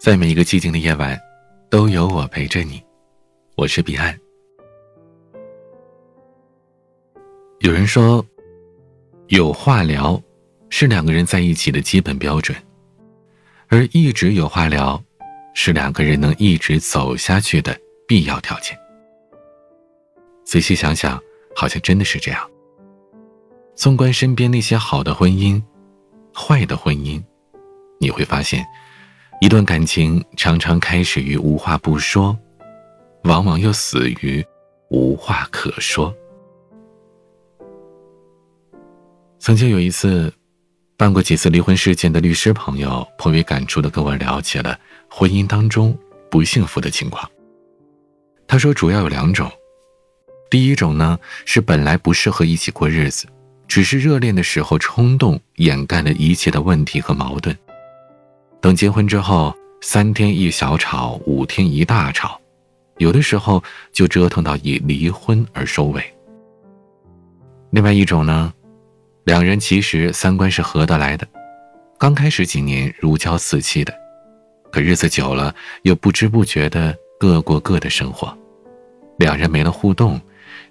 在每一个寂静的夜晚，都有我陪着你。我是彼岸。有人说，有话聊是两个人在一起的基本标准，而一直有话聊是两个人能一直走下去的必要条件。仔细想想，好像真的是这样。纵观身边那些好的婚姻、坏的婚姻，你会发现，一段感情常常开始于无话不说，往往又死于无话可说。曾经有一次，办过几次离婚事件的律师朋友颇为感触的跟我聊起了婚姻当中不幸福的情况。他说，主要有两种，第一种呢是本来不适合一起过日子。只是热恋的时候冲动掩盖了一切的问题和矛盾，等结婚之后，三天一小吵，五天一大吵，有的时候就折腾到以离婚而收尾。另外一种呢，两人其实三观是合得来的，刚开始几年如胶似漆的，可日子久了又不知不觉的各过各的生活，两人没了互动，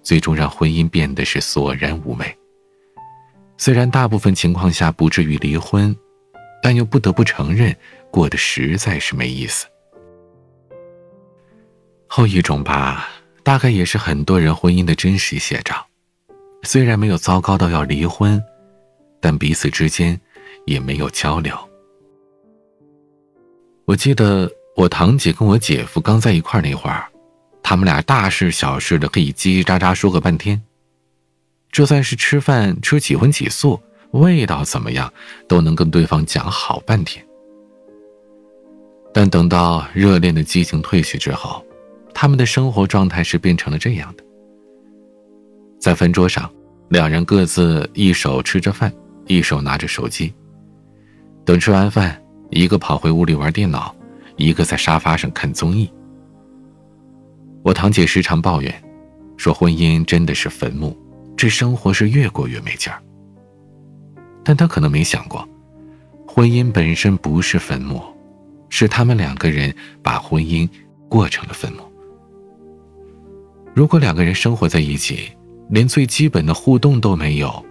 最终让婚姻变得是索然无味。虽然大部分情况下不至于离婚，但又不得不承认，过得实在是没意思。后一种吧，大概也是很多人婚姻的真实写照。虽然没有糟糕到要离婚，但彼此之间也没有交流。我记得我堂姐跟我姐夫刚在一块那会儿，他们俩大事小事的可以叽叽喳喳说个半天。就算是吃饭吃几荤几素，味道怎么样，都能跟对方讲好半天。但等到热恋的激情褪去之后，他们的生活状态是变成了这样的：在饭桌上，两人各自一手吃着饭，一手拿着手机。等吃完饭，一个跑回屋里玩电脑，一个在沙发上看综艺。我堂姐时常抱怨，说婚姻真的是坟墓。这生活是越过越没劲儿，但他可能没想过，婚姻本身不是坟墓，是他们两个人把婚姻过成了坟墓。如果两个人生活在一起，连最基本的互动都没有，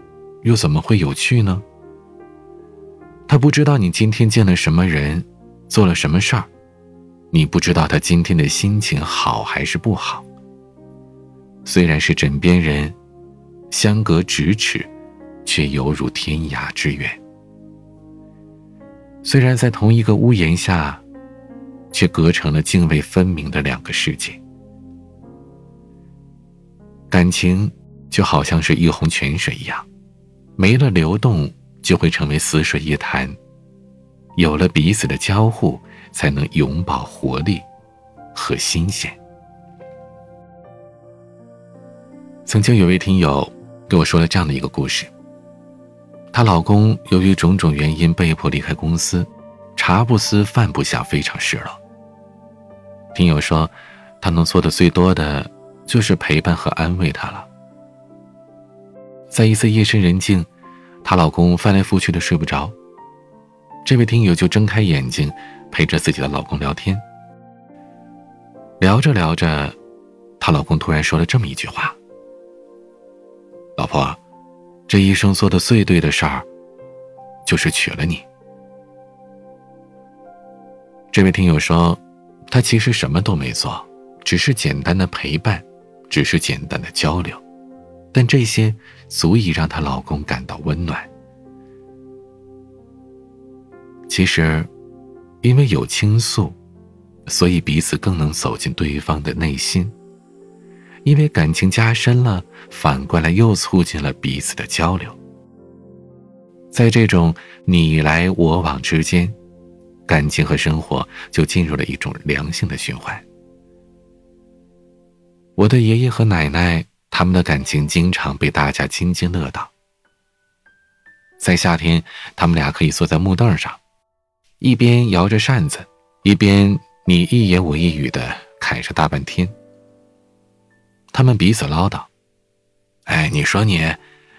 又怎么会有趣呢？他不知道你今天见了什么人，做了什么事儿，你不知道他今天的心情好还是不好。虽然是枕边人。相隔咫尺，却犹如天涯之远。虽然在同一个屋檐下，却隔成了泾渭分明的两个世界。感情就好像是一泓泉水一样，没了流动就会成为死水一潭。有了彼此的交互，才能永葆活力和新鲜。曾经有位听友。跟我说了这样的一个故事。她老公由于种种原因被迫离开公司，茶不思饭不想，非常失落。听友说，她能做的最多的就是陪伴和安慰她了。在一次夜深人静，她老公翻来覆去的睡不着，这位听友就睁开眼睛，陪着自己的老公聊天。聊着聊着，她老公突然说了这么一句话。老婆，这一生做的最对的事儿，就是娶了你。这位听友说，他其实什么都没做，只是简单的陪伴，只是简单的交流，但这些足以让她老公感到温暖。其实，因为有倾诉，所以彼此更能走进对方的内心。因为感情加深了，反过来又促进了彼此的交流。在这种你来我往之间，感情和生活就进入了一种良性的循环。我的爷爷和奶奶，他们的感情经常被大家津津乐道。在夏天，他们俩可以坐在木凳上，一边摇着扇子，一边你一言我一语的侃上大半天。他们彼此唠叨：“哎，你说你，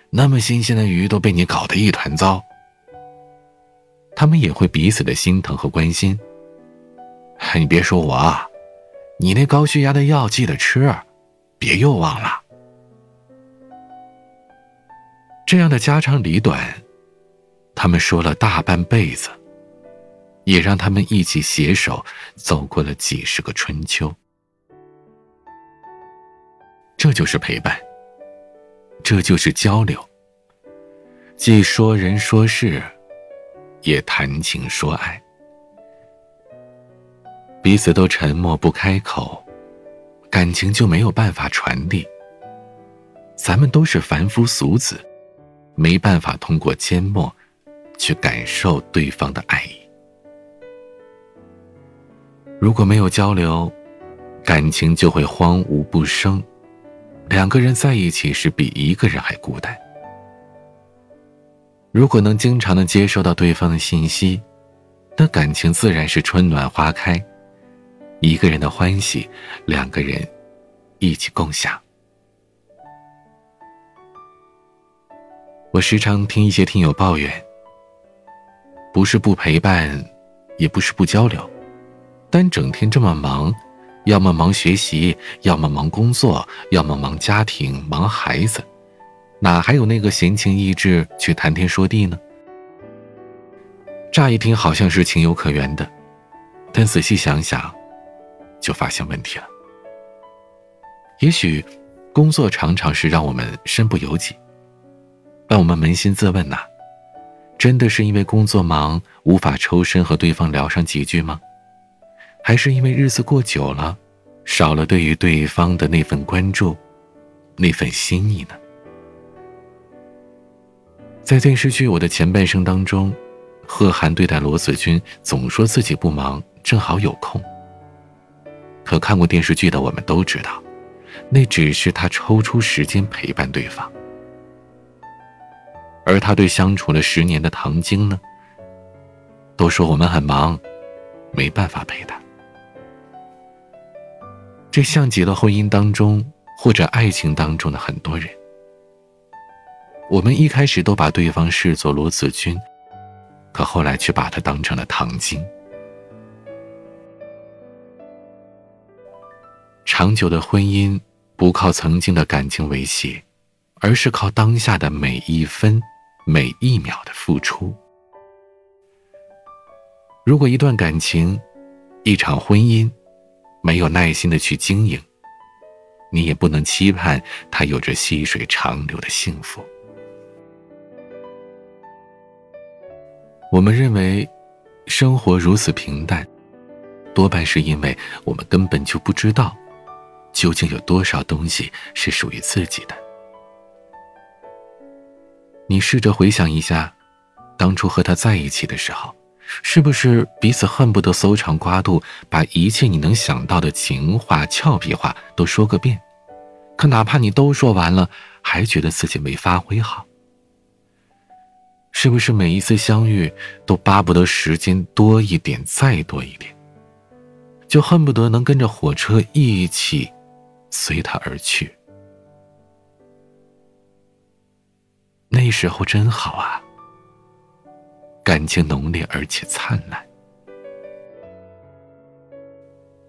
那么新鲜的鱼都被你搞得一团糟。”他们也会彼此的心疼和关心。你别说我，啊，你那高血压的药记得吃，别又忘了。这样的家长里短，他们说了大半辈子，也让他们一起携手走过了几十个春秋。这就是陪伴，这就是交流，既说人说事，也谈情说爱。彼此都沉默不开口，感情就没有办法传递。咱们都是凡夫俗子。没办法通过缄默，去感受对方的爱意。如果没有交流，感情就会荒芜不生。两个人在一起时，比一个人还孤单。如果能经常的接收到对方的信息，那感情自然是春暖花开。一个人的欢喜，两个人一起共享。我时常听一些听友抱怨，不是不陪伴，也不是不交流，但整天这么忙，要么忙学习，要么忙工作，要么忙家庭、忙孩子，哪还有那个闲情逸致去谈天说地呢？乍一听好像是情有可原的，但仔细想想，就发现问题了。也许，工作常常是让我们身不由己。让我们扪心自问呐，真的是因为工作忙无法抽身和对方聊上几句吗？还是因为日子过久了，少了对于对方的那份关注，那份心意呢？在电视剧《我的前半生》当中，贺涵对待罗子君总说自己不忙，正好有空。可看过电视剧的我们都知道，那只是他抽出时间陪伴对方。而他对相处了十年的唐晶呢，都说我们很忙，没办法陪他。这像极了婚姻当中或者爱情当中的很多人。我们一开始都把对方视作罗子君，可后来却把他当成了唐晶。长久的婚姻不靠曾经的感情维系，而是靠当下的每一分。每一秒的付出。如果一段感情、一场婚姻没有耐心的去经营，你也不能期盼他有着细水长流的幸福。我们认为，生活如此平淡，多半是因为我们根本就不知道，究竟有多少东西是属于自己的。你试着回想一下，当初和他在一起的时候，是不是彼此恨不得搜肠刮肚，把一切你能想到的情话、俏皮话都说个遍？可哪怕你都说完了，还觉得自己没发挥好。是不是每一次相遇都巴不得时间多一点，再多一点，就恨不得能跟着火车一起随他而去？那时候真好啊，感情浓烈而且灿烂。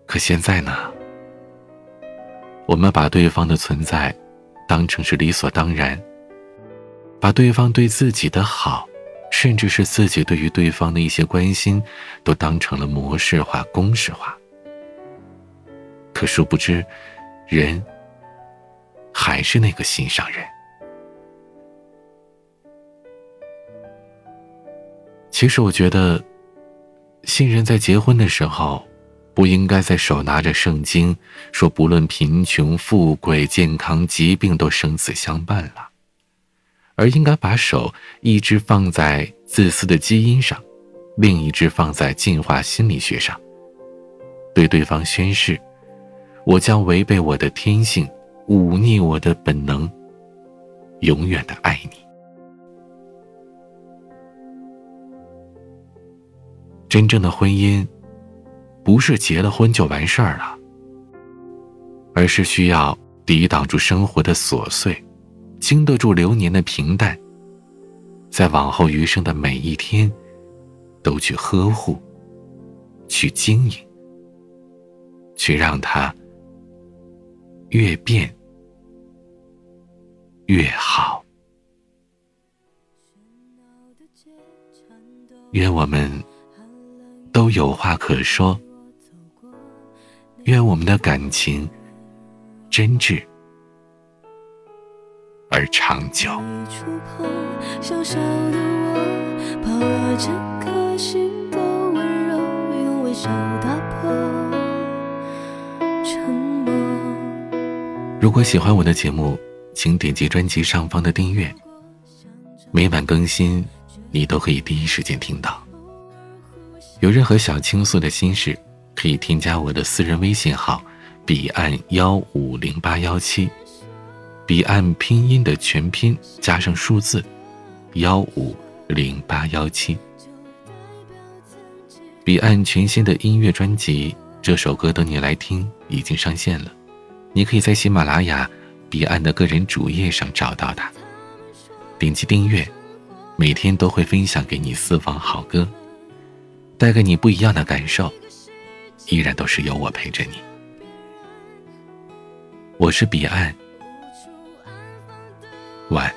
可现在呢？我们把对方的存在当成是理所当然，把对方对自己的好，甚至是自己对于对方的一些关心，都当成了模式化、公式化。可殊不知，人还是那个心上人。其实我觉得，新人在结婚的时候，不应该在手拿着圣经，说不论贫穷富贵、健康疾病都生死相伴了，而应该把手一只放在自私的基因上，另一只放在进化心理学上，对对方宣誓：我将违背我的天性，忤逆我的本能，永远的爱你。真正的婚姻，不是结了婚就完事儿了，而是需要抵挡住生活的琐碎，经得住流年的平淡，在往后余生的每一天，都去呵护，去经营，去让它越变越好。愿我们都有话可说，愿我们的感情真挚而长久。如果喜欢我的节目，请点击专辑上方的订阅，每晚更新。你都可以第一时间听到。有任何想倾诉的心事，可以添加我的私人微信号：彼岸幺五零八幺七，彼岸拼音的全拼加上数字幺五零八幺七。彼岸全新的音乐专辑《这首歌等你来听》已经上线了，你可以在喜马拉雅彼岸的个人主页上找到它，点击订阅。每天都会分享给你私房好歌，带给你不一样的感受，依然都是有我陪着你。我是彼岸，晚。